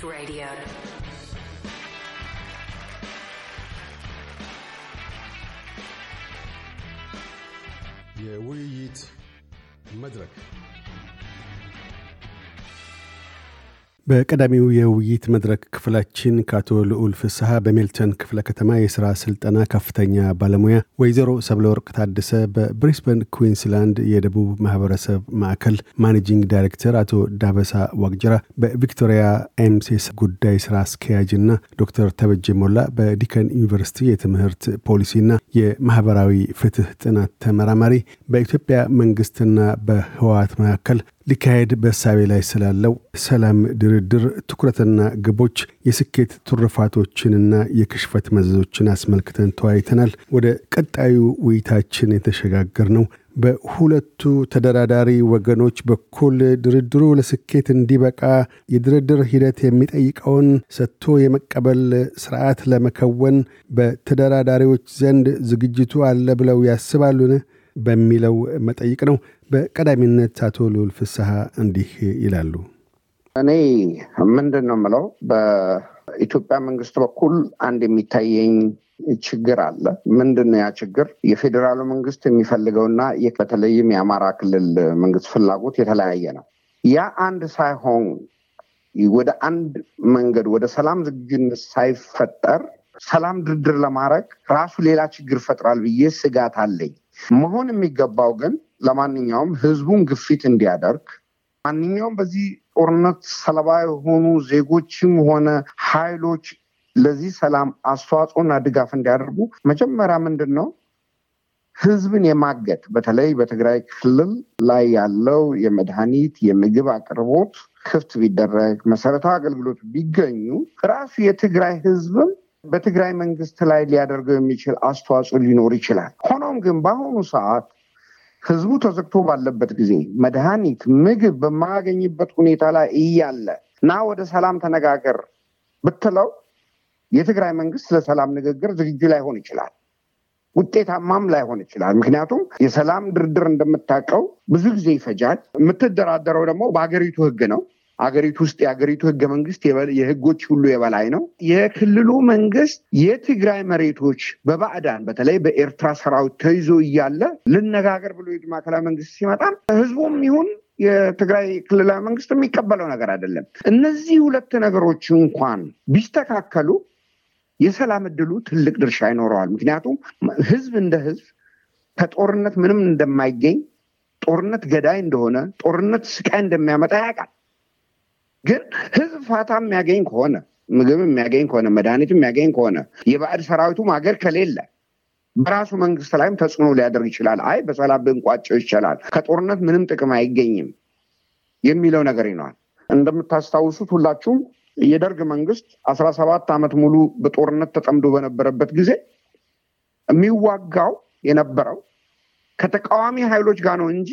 Radio. በቀዳሚው የውይይት መድረክ ክፍላችን ከአቶ ልዑል ፍስሐ በሜልተን ክፍለ ከተማ የሥራ ሥልጠና ከፍተኛ ባለሙያ፣ ወይዘሮ ሰብለ ወርቅ ታደሰ በብሪስበን ኩዊንስላንድ የደቡብ ማህበረሰብ ማዕከል Managing Director፣ አቶ ዳበሳ ዋቅጅራ በቪክቶሪያ ኤምሴስ ጉዳይ ሥራ አስኪያጅና ዶክተር ተበጀ ሞላ በዲከን ዩኒቨርሲቲ የትምህርት ፖሊሲና የማህበራዊ ፍትህ ጥናት ተመራማሪ በኢትዮጵያ መንግስትና በህወሓት መካከል ሊካሄድ በእሳቤ ላይ ስላለው ሰላም ድርድር ትኩረትና ግቦች፣ የስኬት ትሩፋቶችንና የክሽፈት መዘዞችን አስመልክተን ተወያይተናል። ወደ ቀጣዩ ውይይታችን የተሸጋገር ነው በሁለቱ ተደራዳሪ ወገኖች በኩል ድርድሩ ለስኬት እንዲበቃ የድርድር ሂደት የሚጠይቀውን ሰጥቶ የመቀበል ስርዓት ለመከወን በተደራዳሪዎች ዘንድ ዝግጅቱ አለ ብለው ያስባሉን? በሚለው መጠይቅ ነው። በቀዳሚነት አቶ ልዑል ፍስሐ እንዲህ ይላሉ። እኔ ምንድን ነው የምለው በኢትዮጵያ መንግስት በኩል አንድ የሚታየኝ ችግር አለ። ምንድን ያ ችግር? የፌዴራሉ መንግስት የሚፈልገውና በተለይም የአማራ ክልል መንግስት ፍላጎት የተለያየ ነው። ያ አንድ ሳይሆን ወደ አንድ መንገድ ወደ ሰላም ዝግጁነት ሳይፈጠር ሰላም ድርድር ለማድረግ ራሱ ሌላ ችግር ፈጥራል ብዬ ስጋት አለኝ። መሆን የሚገባው ግን ለማንኛውም ህዝቡን ግፊት እንዲያደርግ ማንኛውም በዚህ ጦርነት ሰለባ የሆኑ ዜጎችም ሆነ ኃይሎች ለዚህ ሰላም አስተዋጽኦና ድጋፍ እንዲያደርጉ መጀመሪያ ምንድን ነው ህዝብን የማገድ በተለይ በትግራይ ክልል ላይ ያለው የመድኃኒት የምግብ አቅርቦት ክፍት ቢደረግ መሰረታዊ አገልግሎት ቢገኙ ራሱ የትግራይ ህዝብም በትግራይ መንግስት ላይ ሊያደርገው የሚችል አስተዋጽኦ ሊኖር ይችላል። ሆኖም ግን በአሁኑ ሰዓት ህዝቡ ተዘግቶ ባለበት ጊዜ መድኃኒት፣ ምግብ በማያገኝበት ሁኔታ ላይ እያለ ና ወደ ሰላም ተነጋገር ብትለው የትግራይ መንግስት ለሰላም ንግግር ዝግጁ ላይሆን ይችላል። ውጤታማም ላይሆን ይችላል። ምክንያቱም የሰላም ድርድር እንደምታውቀው ብዙ ጊዜ ይፈጃል። የምትደራደረው ደግሞ በሀገሪቱ ህግ ነው። አገሪቱ ውስጥ የአገሪቱ ህገ መንግስት የህጎች ሁሉ የበላይ ነው። የክልሉ መንግስት የትግራይ መሬቶች በባዕዳን በተለይ በኤርትራ ሰራዊት ተይዞ እያለ ልነጋገር ብሎ ማዕከላዊ መንግስት ሲመጣ ህዝቡም ይሁን የትግራይ ክልላዊ መንግስት የሚቀበለው ነገር አይደለም። እነዚህ ሁለት ነገሮች እንኳን ቢስተካከሉ የሰላም እድሉ ትልቅ ድርሻ ይኖረዋል። ምክንያቱም ህዝብ እንደ ህዝብ ከጦርነት ምንም እንደማይገኝ ጦርነት ገዳይ እንደሆነ ጦርነት ስቃይ እንደሚያመጣ ያውቃል። ግን ህዝብ ፋታ የሚያገኝ ከሆነ ምግብ የሚያገኝ ከሆነ መድኃኒት የሚያገኝ ከሆነ የባዕድ ሰራዊቱም ሀገር ከሌለ በራሱ መንግስት ላይም ተጽዕኖ ሊያደርግ ይችላል። አይ በሰላም ብንቋጨው ይቻላል፣ ከጦርነት ምንም ጥቅም አይገኝም የሚለው ነገር ይነዋል። እንደምታስታውሱት ሁላችሁም የደርግ መንግስት አስራ ሰባት ዓመት ሙሉ በጦርነት ተጠምዶ በነበረበት ጊዜ የሚዋጋው የነበረው ከተቃዋሚ ኃይሎች ጋር ነው እንጂ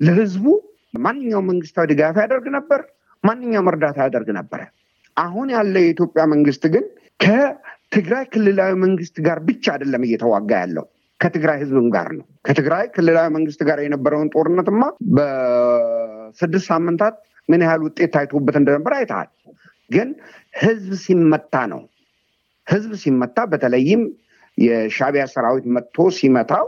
ለህዝቡ ማንኛውም መንግስታዊ ድጋፍ ያደርግ ነበር። ማንኛውም እርዳታ ያደርግ ነበረ። አሁን ያለ የኢትዮጵያ መንግስት ግን ከትግራይ ክልላዊ መንግስት ጋር ብቻ አይደለም እየተዋጋ ያለው ከትግራይ ህዝብም ጋር ነው። ከትግራይ ክልላዊ መንግስት ጋር የነበረውን ጦርነትማ በስድስት ሳምንታት ምን ያህል ውጤት ታይቶበት እንደነበር አይተሃል። ግን ህዝብ ሲመታ ነው። ህዝብ ሲመታ በተለይም የሻቢያ ሰራዊት መጥቶ ሲመታው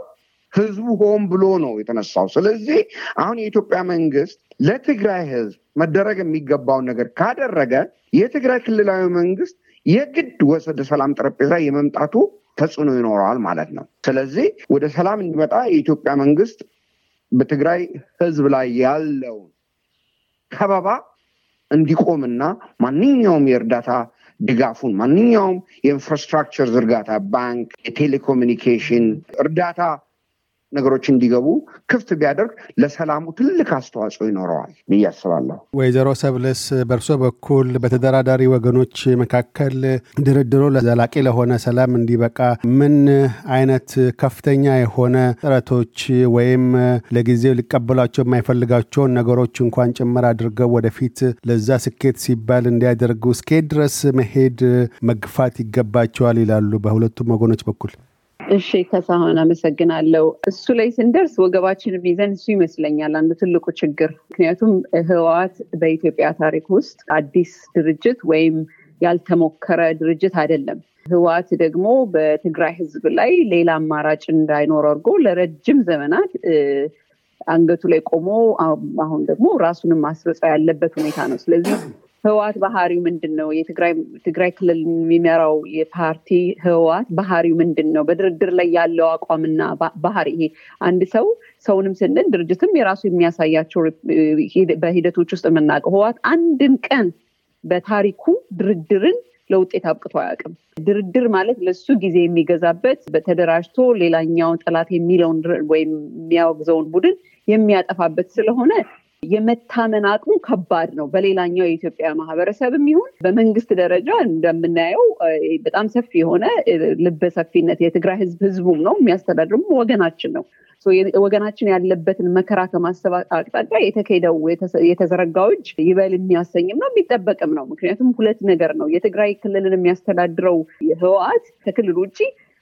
ህዝቡ ሆን ብሎ ነው የተነሳው። ስለዚህ አሁን የኢትዮጵያ መንግስት ለትግራይ ህዝብ መደረግ የሚገባውን ነገር ካደረገ የትግራይ ክልላዊ መንግስት የግድ ወደ ሰላም ጠረጴዛ የመምጣቱ ተጽዕኖ ይኖረዋል ማለት ነው። ስለዚህ ወደ ሰላም እንዲመጣ የኢትዮጵያ መንግስት በትግራይ ህዝብ ላይ ያለውን ከበባ እንዲቆምና ማንኛውም የእርዳታ ድጋፉን ማንኛውም የኢንፍራስትራክቸር ዝርጋታ፣ ባንክ፣ የቴሌኮሙኒኬሽን እርዳታ ነገሮች እንዲገቡ ክፍት ቢያደርግ ለሰላሙ ትልቅ አስተዋጽኦ ይኖረዋል ብዬ አስባለሁ። ወይዘሮ ሰብለስ በእርሶ በኩል በተደራዳሪ ወገኖች መካከል ድርድሮ ዘላቂ ለሆነ ሰላም እንዲበቃ ምን አይነት ከፍተኛ የሆነ ጥረቶች ወይም ለጊዜው ሊቀበሏቸው የማይፈልጋቸውን ነገሮች እንኳን ጭምር አድርገው ወደፊት ለዛ ስኬት ሲባል እንዲያደርጉ እስከ ድረስ መሄድ መግፋት ይገባቸዋል ይላሉ በሁለቱም ወገኖች በኩል? እሺ ከሳሁን አመሰግናለሁ። እሱ ላይ ስንደርስ ወገባችን ይዘን እሱ ይመስለኛል አንዱ ትልቁ ችግር። ምክንያቱም ህወሓት በኢትዮጵያ ታሪክ ውስጥ አዲስ ድርጅት ወይም ያልተሞከረ ድርጅት አይደለም። ህወሓት ደግሞ በትግራይ ህዝብ ላይ ሌላ አማራጭ እንዳይኖር አድርጎ ለረጅም ዘመናት አንገቱ ላይ ቆሞ አሁን ደግሞ ራሱንም ማስረጻ ያለበት ሁኔታ ነው። ስለዚህ ህወሓት ባህሪው ምንድን ነው? የትግራይ ክልል የሚመራው የፓርቲ ህወሓት ባህሪው ምንድን ነው? በድርድር ላይ ያለው አቋምና ባህሪ ይሄ አንድ ሰው ሰውንም ስንል ድርጅትም የራሱ የሚያሳያቸው በሂደቶች ውስጥ የምናውቀው ህወሓት አንድም ቀን በታሪኩ ድርድርን ለውጤት አብቅቶ አያውቅም። ድርድር ማለት ለሱ ጊዜ የሚገዛበት በተደራጅቶ ሌላኛውን ጠላት የሚለውን ወይም የሚያወግዘውን ቡድን የሚያጠፋበት ስለሆነ የመታመን አቅሙ ከባድ ነው። በሌላኛው የኢትዮጵያ ማህበረሰብ የሚሆን በመንግስት ደረጃ እንደምናየው በጣም ሰፊ የሆነ ልበ ሰፊነት የትግራይ ህዝብ ህዝቡም ነው የሚያስተዳድርም ወገናችን ነው። ወገናችን ያለበትን መከራ ከማሰብ አቅጣጫ የተካሄደው የተዘረጋው እጅ ይበል የሚያሰኝም ነው የሚጠበቅም ነው። ምክንያቱም ሁለት ነገር ነው። የትግራይ ክልልን የሚያስተዳድረው ህወሓት ከክልል ውጭ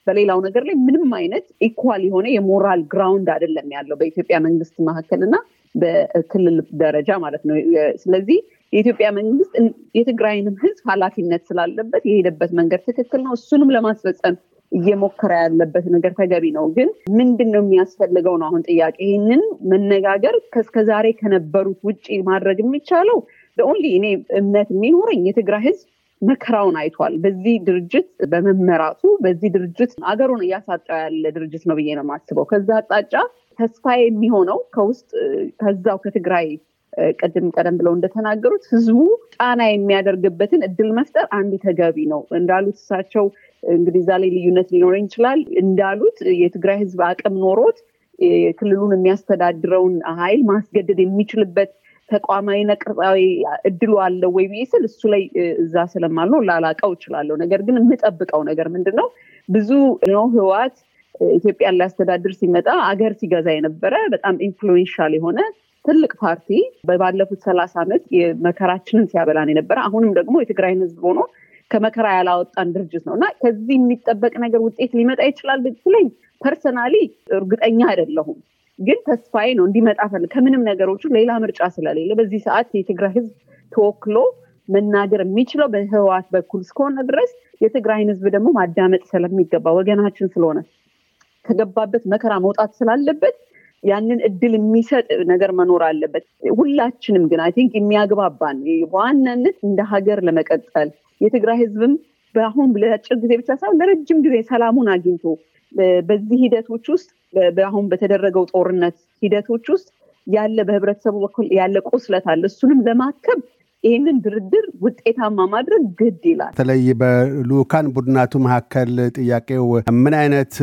በሌላው ነገር ላይ ምንም አይነት equal የሆነ የ moral ground አይደለም ያለው በኢትዮጵያ መንግስት መካከል እና በክልል ደረጃ ማለት ነው። ስለዚህ የኢትዮጵያ መንግስት የትግራይንም ህዝብ ኃላፊነት ስላለበት የሄደበት መንገድ ትክክል ነው። እሱንም ለማስፈጸም እየሞከረ ያለበት ነገር ተገቢ ነው። ግን ምንድን ነው የሚያስፈልገው ነው አሁን ጥያቄ። ይህንን መነጋገር ከእስከዛሬ ከነበሩት ውጭ ማድረግ የሚቻለው only እኔ እምነት የሚኖረኝ የትግራይ ህዝብ መከራውን አይቷል። በዚህ ድርጅት በመመራቱ በዚህ ድርጅት አገሩን እያሳጣ ያለ ድርጅት ነው ብዬ ነው የማስበው። ከዛ አቅጣጫ ተስፋ የሚሆነው ከውስጥ ከዛው ከትግራይ ቅድም ቀደም ብለው እንደተናገሩት ህዝቡ ጫና የሚያደርግበትን እድል መፍጠር አንድ ተገቢ ነው እንዳሉት እሳቸው እንግዲህ እዛ ላይ ልዩነት ሊኖረኝ ይችላል። እንዳሉት የትግራይ ህዝብ አቅም ኖሮት ክልሉን የሚያስተዳድረውን ኃይል ማስገደድ የሚችልበት ተቋማዊና ቅርጻዊ እድሉ አለው ወይ ብዬ ስል እሱ ላይ እዛ ስለማልኖር ላላቀው እችላለሁ። ነገር ግን የምጠብቀው ነገር ምንድን ነው ብዙ ነው ህወሓት ኢትዮጵያን ሊያስተዳድር ሲመጣ አገር ሲገዛ የነበረ በጣም influential የሆነ ትልቅ ፓርቲ ባለፉት ሰላሳ ዓመት መከራችንን ሲያበላን የነበረ አሁንም ደግሞ የትግራይን ህዝብ ሆኖ ከመከራ ያላወጣን ድርጅት ነው እና ከዚህ የሚጠበቅ ነገር ውጤት ሊመጣ ይችላል ብትለኝ personally እርግጠኛ አይደለሁም። ግን ተስፋዬ ነው እንዲመጣ ፈል ከምንም ነገሮቹ ሌላ ምርጫ ስለሌለ በዚህ ሰዓት የትግራይ ህዝብ ተወክሎ መናገር የሚችለው በህወሓት በኩል እስከሆነ ድረስ የትግራይን ህዝብ ደግሞ ማዳመጥ ስለሚገባ ወገናችን ስለሆነ ከገባበት መከራ መውጣት ስላለበት ያንን እድል የሚሰጥ ነገር መኖር አለበት። ሁላችንም ግን I think የሚያግባባን በዋናነት እንደ ሀገር ለመቀጠል የትግራይ ህዝብም በአሁን ለአጭር ጊዜ ብቻ ሳይሆን ለረጅም ጊዜ ሰላሙን አግኝቶ በዚህ ሂደቶች ውስጥ አሁን በተደረገው ጦርነት ሂደቶች ውስጥ ያለ በህብረተሰቡ በኩል ያለ ቁስለት አለ። እሱንም ለማከብ ይህንን ድርድር ውጤታማ ማድረግ ግድ ይላል። በተለይ በልኡካን ቡድናቱ መካከል ጥያቄው ምን አይነት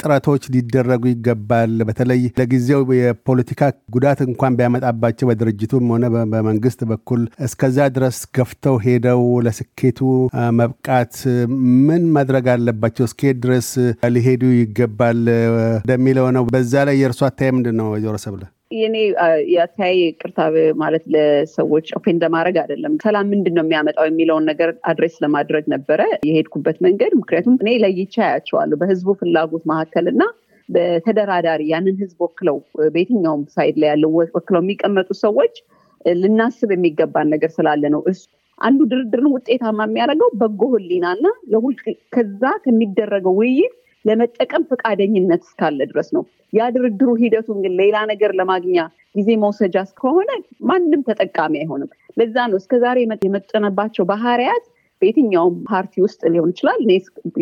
ጥረቶች ሊደረጉ ይገባል? በተለይ ለጊዜው የፖለቲካ ጉዳት እንኳን ቢያመጣባቸው በድርጅቱም ሆነ በመንግስት በኩል እስከዛ ድረስ ገፍተው ሄደው ለስኬቱ መብቃት ምን ማድረግ አለባቸው? እስከሄድ ድረስ ሊሄዱ ይገባል እንደሚለው ነው። በዛ ላይ የእርሶ አተያይ ምንድን ነው ወይዘሮ ሰብለ? የኔ አተያይ ይቅርታ ማለት ለሰዎች offend ለማድረግ አይደለም። ሰላም ምንድን ነው የሚያመጣው የሚለውን ነገር address ለማድረግ ነበረ የሄድኩበት መንገድ። ምክንያቱም እኔ ለይቼ አያቸዋለሁ በህዝቡ ፍላጎት መካከል እና በተደራዳሪ ያንን ህዝብ ወክለው በየትኛውም side ላይ ያለው ወክለው የሚቀመጡ ሰዎች ልናስብ የሚገባን ነገር ስላለ ነው። እሱ አንዱ ድርድርን ውጤታማ የሚያደርገው በጎ ህሊና እና ከዛ ከሚደረገው ውይይት ለመጠቀም ፈቃደኝነት እስካለ ድረስ ነው። ያ ድርድሩ ሂደቱን ግን ሌላ ነገር ለማግኛ ጊዜ መውሰጃ እስከሆነ ማንም ተጠቃሚ አይሆንም። ለዛ ነው እስከዛሬ የመጣንባቸው ባህሪያት በየትኛውም ፓርቲ ውስጥ ሊሆን ይችላል።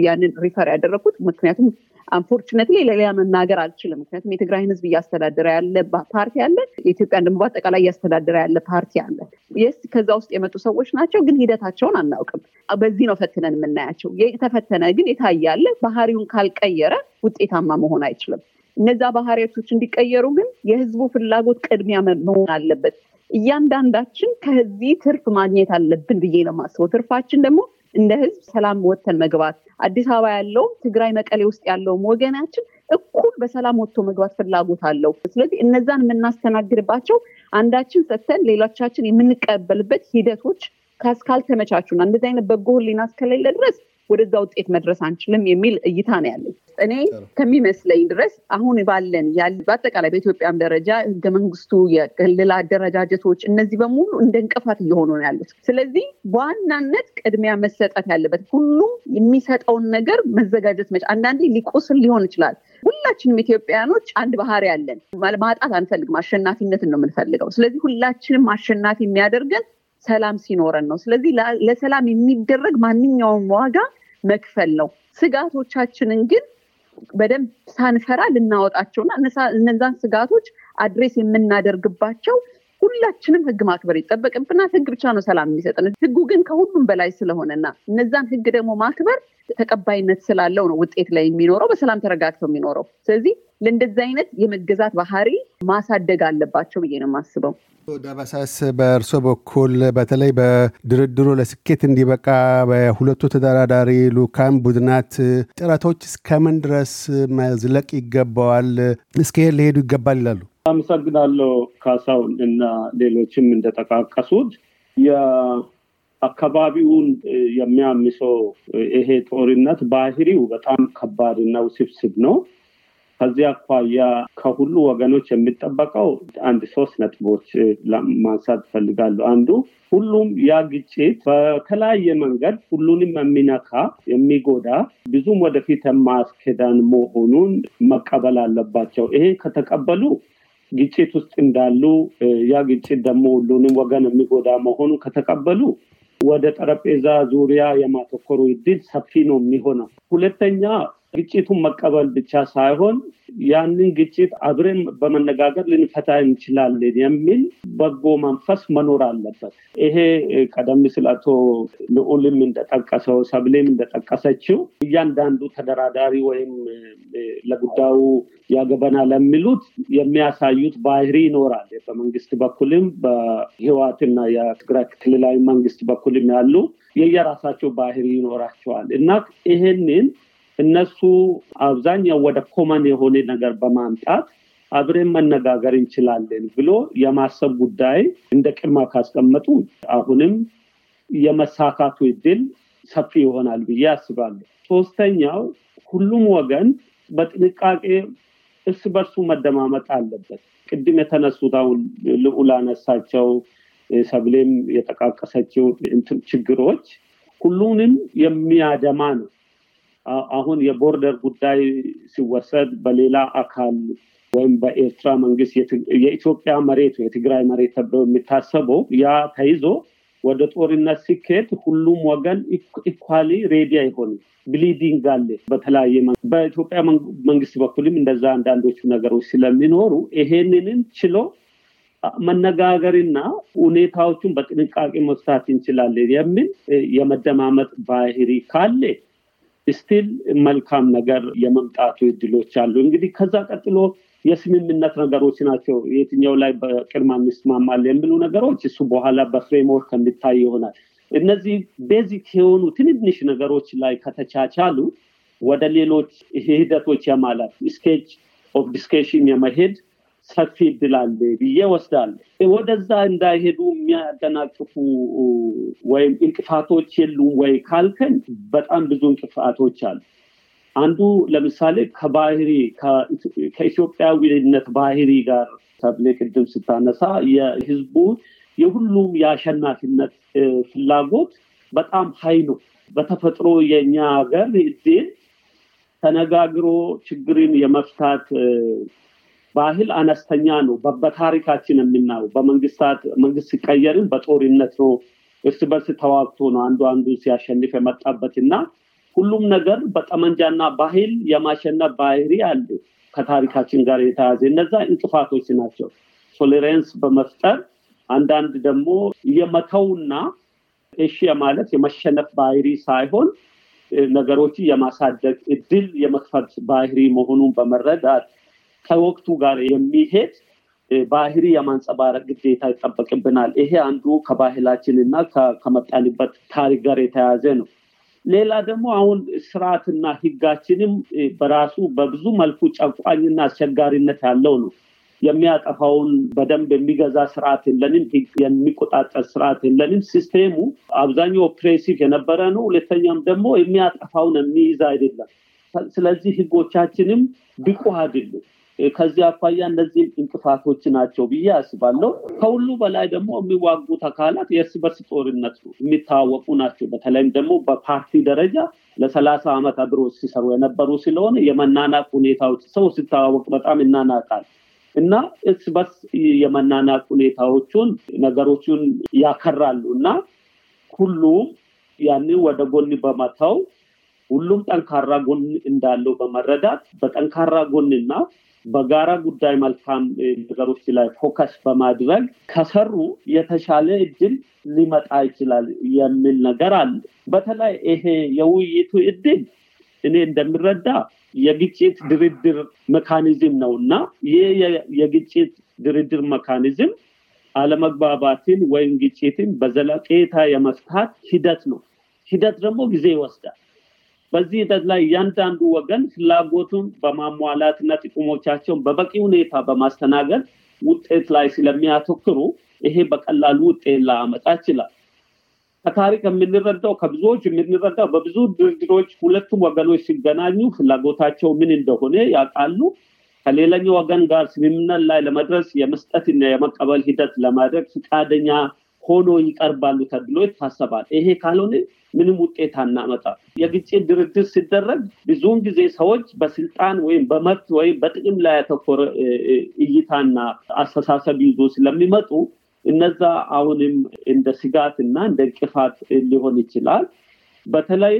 ያንን refer ያደረግኩት ምክንያቱም አንፎርችነትሊ ለሌላ መናገር አልችልም። ምክንያቱም የትግራይን ህዝብ እያስተዳደረ ያለ ፓርቲ አለ፣ የኢትዮጵያን ደግሞ በአጠቃላይ እያስተዳደረ ያለ ፓርቲ አለ። የስ ከዛ ውስጥ የመጡ ሰዎች ናቸው፣ ግን ሂደታቸውን አናውቅም። በዚህ ነው ፈትነን የምናያቸው። የተፈተነ ግን የታያለ ባህሪውን ካልቀየረ ውጤታማ መሆን አይችልም። እነዛ ባህሪያቶች እንዲቀየሩ ግን የህዝቡ ፍላጎት ቅድሚያ መሆን አለበት። እያንዳንዳችን ከዚህ ትርፍ ማግኘት አለብን ብዬ ነው የማስበው። ትርፋችን ደግሞ እንደ ህዝብ ሰላም ወጥተን መግባት አዲስ አበባ ያለውም ትግራይ መቀሌ ውስጥ ያለውም ወገናችን እኩል በሰላም ወጥቶ መግባት ፍላጎት አለው። ስለዚህ እነዛን የምናስተናግድባቸው አንዳችን ሰጥተን ሌሎቻችን የምንቀበልበት ሂደቶች ካልተመቻቹና እንደዚህ አይነት በጎ ህሊና እስከሌለ ድረስ ወደዛ ውጤት መድረስ አንችልም የሚል እይታ ነው ያለኝ። እኔ ከሚመስለኝ ድረስ አሁን ባለን በአጠቃላይ በኢትዮጵያም ደረጃ ህገ መንግስቱ፣ የክልል አደረጃጀቶች እነዚህ በሙሉ እንደ እንቅፋት እየሆኑ ነው ያሉት። ስለዚህ በዋናነት ቅድሚያ መሰጠት ያለበት ሁሉም የሚሰጠውን ነገር መዘጋጀት መች አንዳንዴ ሊቆስል ሊሆን ይችላል። ሁላችንም ኢትዮጵያውያኖች አንድ ባህሪ ያለን ማጣት አንፈልግም፣ አሸናፊነትን ነው የምንፈልገው። ስለዚህ ሁላችንም አሸናፊ የሚያደርገን ሰላም ሲኖረን ነው። ስለዚህ ለሰላም የሚደረግ ማንኛውም ዋጋ መክፈል ነው። ስጋቶቻችንን ግን በደንብ ሳንፈራ ልናወጣቸውና እነዛን ስጋቶች address የምናደርግባቸው ሁላችንም ህግ ማክበር ይጠበቅብናል። ህግ ብቻ ነው ሰላም የሚሰጠን። ህጉ ግን ከሁሉም በላይ ስለሆነና እነዛን ህግ ደግሞ ማክበር ተቀባይነት ስላለው ነው ውጤት ላይ የሚኖረው በሰላም ተረጋግተው የሚኖረው። ስለዚህ ለእንደዚህ አይነት የመገዛት ባህሪ ማሳደግ አለባቸው ብዬ ነው የማስበው። ዳባሳስ በእርሶ በኩል በተለይ በድርድሩ ለስኬት እንዲበቃ በሁለቱ ተደራዳሪ ልኡካን ቡድናት ጥረቶች እስከምን ድረስ መዝለቅ ይገባዋል? እስከሄድ ሊሄዱ ይገባል ይላሉ? አመሰግናለሁ ካሳውን እና ሌሎችም እንደጠቃቀሱት የአካባቢውን የሚያምሰው ይሄ ጦርነት ባህሪው በጣም ከባድና ውስብስብ ነው። ከዚህ አኳያ ከሁሉ ወገኖች የሚጠበቀው አንድ ሶስት ነጥቦች ማንሳት ይፈልጋሉ። አንዱ ሁሉም ያ ግጭት በተለያየ መንገድ ሁሉንም የሚነካ የሚጎዳ ብዙም ወደፊት የማያስኬዳን መሆኑን መቀበል አለባቸው። ይሄ ከተቀበሉ ግጭት ውስጥ እንዳሉ ያ ግጭት ደግሞ ሁሉንም ወገን የሚጎዳ መሆኑን ከተቀበሉ ወደ ጠረጴዛ ዙሪያ የማተኮሩ እድል ሰፊ ነው የሚሆነው። ሁለተኛ ግጭቱን መቀበል ብቻ ሳይሆን ያንን ግጭት አብረን በመነጋገር ልንፈታ እንችላለን የሚል በጎ መንፈስ መኖር አለበት። ይሄ ቀደም ሲል አቶ ልዑልም እንደጠቀሰው ሰብሌም እንደጠቀሰችው እያንዳንዱ ተደራዳሪ ወይም ለጉዳዩ ያገበና ለሚሉት የሚያሳዩት ባህሪ ይኖራል። በመንግስት በኩልም በህዋትና የትግራይ ክልላዊ መንግስት በኩልም ያሉ የየራሳቸው ባህሪ ይኖራቸዋል እና ይሄንን እነሱ አብዛኛው ወደ ኮመን የሆነ ነገር በማምጣት አብሬን መነጋገር እንችላለን ብሎ የማሰብ ጉዳይ እንደ ቅድማ ካስቀመጡ አሁንም የመሳካቱ እድል ሰፊ ይሆናል ብዬ አስባለሁ። ሶስተኛው ሁሉም ወገን በጥንቃቄ እርስ በርሱ መደማመጥ አለበት። ቅድም የተነሱት አሁን ልዑል አነሳቸው፣ ሰብሌም የጠቃቀሰችው ችግሮች ሁሉንም የሚያደማ ነው። አሁን የቦርደር ጉዳይ ሲወሰድ በሌላ አካል ወይም በኤርትራ መንግስት የኢትዮጵያ መሬት የትግራይ መሬት ተብሎ የሚታሰበው ያ ተይዞ ወደ ጦርነት ሲካሄድ ሁሉም ወገን equally ready አይሆንም። bleeding አለ በተለያየ በኢትዮጵያ መንግስት በኩልም እንደዛ አንዳንዶቹ ነገሮች ስለሚኖሩ ይሄንን ችሎ መነጋገርና ሁኔታዎቹን በጥንቃቄ መፍታት እንችላለን የሚል የመደማመጥ ባህሪ ካለ still መልካም ነገር የመምጣቱ እድሎች አሉ። እንግዲህ ከዛ ቀጥሎ የስምምነት ነገሮች ናቸው። የትኛው ላይ በቅድሚያ እንስማማል የሚሉ ነገሮች እሱ በኋላ በ framework የሚታይ ይሆናል። እነዚህ basic የሆኑ ትንንሽ ነገሮች ላይ ከተቻቻሉ ወደ ሌሎች ሂደቶች የማለፍ stage of discussion የመሄድ ሰፊ እድል አለ ብዬ ወስዳለሁ። ወደዛ እንዳይሄዱ የሚያደናቅፉ ወይም እንቅፋቶች የሉም ወይ ካልከን በጣም ብዙ እንቅፋቶች አሉ። አንዱ ለምሳሌ ከባህሪ ከኢትዮጵያዊነት ባህሪ ጋር ተብሌ ቅድም ስታነሳ የህዝቡ የሁሉም የአሸናፊነት ፍላጎት በጣም ሀይ ነው። በተፈጥሮ የኛ ሀገር እድል ተነጋግሮ ችግርን የመፍታት ባህል አነስተኛ ነው። በታሪካችን የምናየው በመንግስታት መንግስት ሲቀየርም በጦርነት ነው፣ እርስ በርስ ተዋግቶ ነው አንዱ አንዱ ሲያሸንፍ የመጣበት እና ሁሉም ነገር በጠመንጃና ባህል የማሸነፍ ባህሪ አለ ከታሪካችን ጋር የተያዘ እነዛ እንቅፋቶች ናቸው። ቶሌራንስ በመፍጠር አንዳንድ ደግሞ የመተውና እሺ ማለት የመሸነፍ ባህሪ ሳይሆን ነገሮችን የማሳደግ እድል የመክፈት ባህሪ መሆኑን በመረዳት ከወቅቱ ጋር የሚሄድ ባህሪ የማንጸባረቅ ግዴታ ይጠበቅብናል። ይሄ አንዱ ከባህላችን እና ከመጣንበት ታሪክ ጋር የተያያዘ ነው። ሌላ ደግሞ አሁን ስርዓትና ህጋችንም በራሱ በብዙ መልኩ ጨቋኝና አስቸጋሪነት ያለው ነው። የሚያጠፋውን በደንብ የሚገዛ ስርዓት የለንም፣ የሚቆጣጠር ስርዓት የለንም። system ኡ አብዛኛው oppressive የነበረ ነው። ሁለተኛም ደግሞ የሚያጠፋውን የሚይዝ አይደለም። ስለዚህ ህጎቻችንም ብቁ አይደሉም። ከዚህ አኳያ እነዚህ እንቅፋቶች ናቸው ብዬ አስባለሁ። ከሁሉ በላይ ደግሞ የሚዋጉት አካላት የእርስ በርስ ጦርነት የሚታወቁ ናቸው። በተለይም ደግሞ በፓርቲ ደረጃ ለሰላሳ ዓመት አብሮ ሲሰሩ የነበሩ ስለሆነ የመናናቅ ሁኔታዎች ሰው ሲታወቅ በጣም ይናናቃል እና እርስ በርስ የመናናቅ ሁኔታዎቹን ነገሮቹን ያከራሉ እና ሁሉም ያንን ወደ ጎን በመተው ሁሉም ጠንካራ ጎን እንዳለው በመረዳት በጠንካራ ጎንና በጋራ ጉዳይ መልካም ነገሮች ላይ focus በማድረግ ከሰሩ የተሻለ እድል ሊመጣ ይችላል የሚል ነገር አለ። በተለይ ይሄ የውይይቱ እድል እኔ እንደሚረዳ የግጭት ድርድር mechanism ነው እና ይህ የግጭት ድርድር mechanism አለመግባባትን ወይም ግጭትን በዘለቄታ የመፍታት ሂደት ነው። ሂደት ደግሞ ጊዜ ይወስዳል። በዚህ ሂደት ላይ እያንዳንዱ ወገን ፍላጎቱን በማሟላትና ጥቅሞቻቸውን በበቂ ሁኔታ በማስተናገድ ውጤት ላይ ስለሚያተክሩ ይሄ በቀላሉ ውጤት ላመጣ ይችላል። ከታሪክ የምንረዳው ከብዙዎች የምንረዳው በብዙ ድርድሮች ሁለቱም ወገኖች ሲገናኙ ፍላጎታቸው ምን እንደሆነ ያውቃሉ። ከሌላኛው ወገን ጋር ስምምነት ላይ ለመድረስ የመስጠትና የመቀበል ሂደት ለማድረግ ፈቃደኛ ሆኖ ይቀርባሉ ተብሎ ይታሰባል። ይሄ ካልሆነ ምንም ውጤት አናመጣ። የግጭት ድርድር ሲደረግ ብዙውን ጊዜ ሰዎች በስልጣን ወይም በመብት ወይም በጥቅም ላይ ያተኮረ እይታና አስተሳሰብ ይዞ ስለሚመጡ እነዛ አሁንም እንደ ስጋት እና እንደ እንቅፋት ሊሆን ይችላል። በተለይ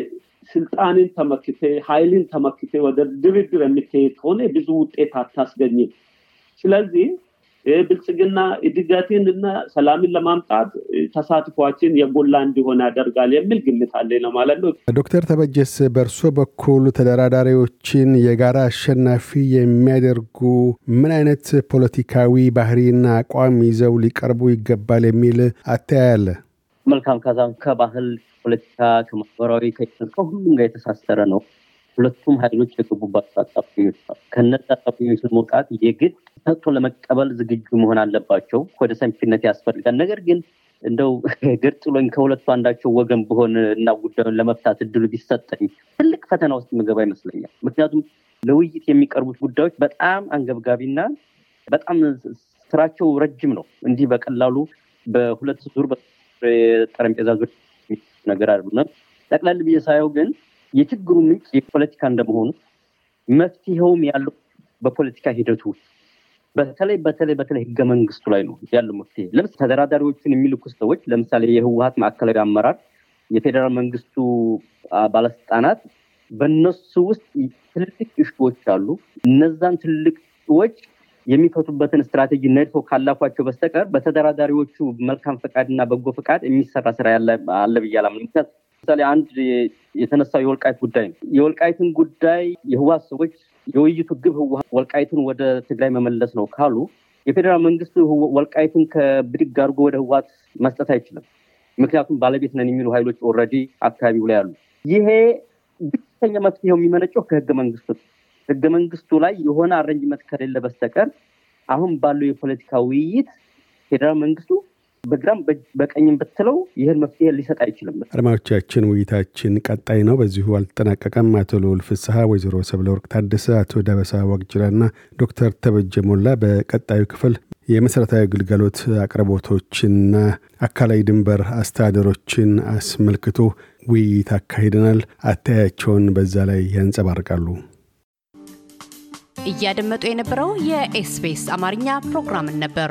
ስልጣንን ተመክቴ ኃይልን ተመክቴ ወደ ድርድር የሚካሄድ ከሆነ ብዙ ውጤት አታስገኝም። ስለዚህ ብልጽግና እድገትን እና ሰላምን ለማምጣት ተሳትፏችን የጎላ እንዲሆን ያደርጋል የሚል ግምት አለ ነው ማለት ነው። ዶክተር ተበጀስ በእርሶ በኩል ተደራዳሪዎችን የጋራ አሸናፊ የሚያደርጉ ምን አይነት ፖለቲካዊ ባህሪና አቋም ይዘው ሊቀርቡ ይገባል የሚል አተያይ አለ? መልካም ካሳም ከባህል ፖለቲካ፣ ከማህበራዊ ከሁሉም ጋር የተሳሰረ ነው። ሁለቱም ኃይሎች የገቡባቸው አጣብቂኞች ከነዚ አጣብቂኞች ለመውጣት የግድ ሰጥቶ ለመቀበል ዝግጁ መሆን አለባቸው። ወደ ሰንፊነት ያስፈልጋል። ነገር ግን እንደው ገርጥሎኝ ከሁለቱ አንዳቸው ወገን ብሆን እና ጉዳዩን ለመፍታት እድሉ ቢሰጠኝ ትልቅ ፈተና ውስጥ ምገባ ይመስለኛል። ምክንያቱም ለውይይት የሚቀርቡት ጉዳዮች በጣም አንገብጋቢና በጣም ስራቸው ረጅም ነው። እንዲህ በቀላሉ በሁለት ዙር ጠረጴዛ ዙር ነገር አይደለም። ጠቅላላ ብዬ ሳየው ግን የችግሩ ምንጭ የፖለቲካ እንደመሆኑ መፍትሄውም ያለው በፖለቲካ ሂደቱ በተለይ በተለይ በተለይ ህገ መንግስቱ ላይ ነው ያለው መፍትሄ። ለምሳሌ ተደራዳሪዎቹን የሚልኩ ሰዎች ለምሳሌ የህወሀት ማዕከላዊ አመራር፣ የፌዴራል መንግስቱ ባለስልጣናት በእነሱ ውስጥ ትልልቅ issue ዎች አሉ። እነዛን ትልልቅ issue ዎች የሚፈቱበትን ስትራቴጂ ነድፈው ካላለፏቸው በስተቀር በተደራዳሪዎቹ መልካም ፈቃድ እና በጎ ፈቃድ የሚሰራ ስራ አለ ብዬ አላምንም። ለምሳሌ አንድ የተነሳው የወልቃይት ጉዳይ ነው። የወልቃይትን ጉዳይ የህወሀት ሰዎች የውይይቱ ግብ ህወሀት ወልቃይትን ወደ ትግራይ መመለስ ነው ካሉ የፌዴራል መንግስቱ ወልቃይትን ብድግ አድርጎ ወደ ህወሀት መስጠት አይችልም። ምክንያቱም ባለቤት ነን የሚሉ ኃይሎች already አካባቢው ላይ አሉ። ይሄ ብቸኛ መፍትሄው የሚመነጨው ከህገ መንግስቱ ህገ መንግስቱ ላይ የሆነ arrangement ከሌለ በስተቀር አሁን ባለው የፖለቲካ ውይይት ፌዴራል መንግስቱ በግራም በቀኝም ብትለው ይህን መፍትሄ ሊሰጥ አይችልም። አድማጮቻችን፣ ውይይታችን ቀጣይ ነው። በዚሁ አልተጠናቀቀም። አቶ ልዑል ፍስሐ፣ ወይዘሮ ሰብለ ወርቅ ታደሰ፣ አቶ ዳበሳ ዋቅጅራና ዶክተር ተበጀ ሞላ በቀጣዩ ክፍል የመሠረታዊ አገልግሎት አቅርቦቶችና አካላዊ ድንበር አስተዳደሮችን አስመልክቶ ውይይት አካሂደናል። አተያያቸውን በዛ ላይ ያንጸባርቃሉ። እያደመጡ የነበረው የኤስቢኤስ አማርኛ ፕሮግራምን ነበር።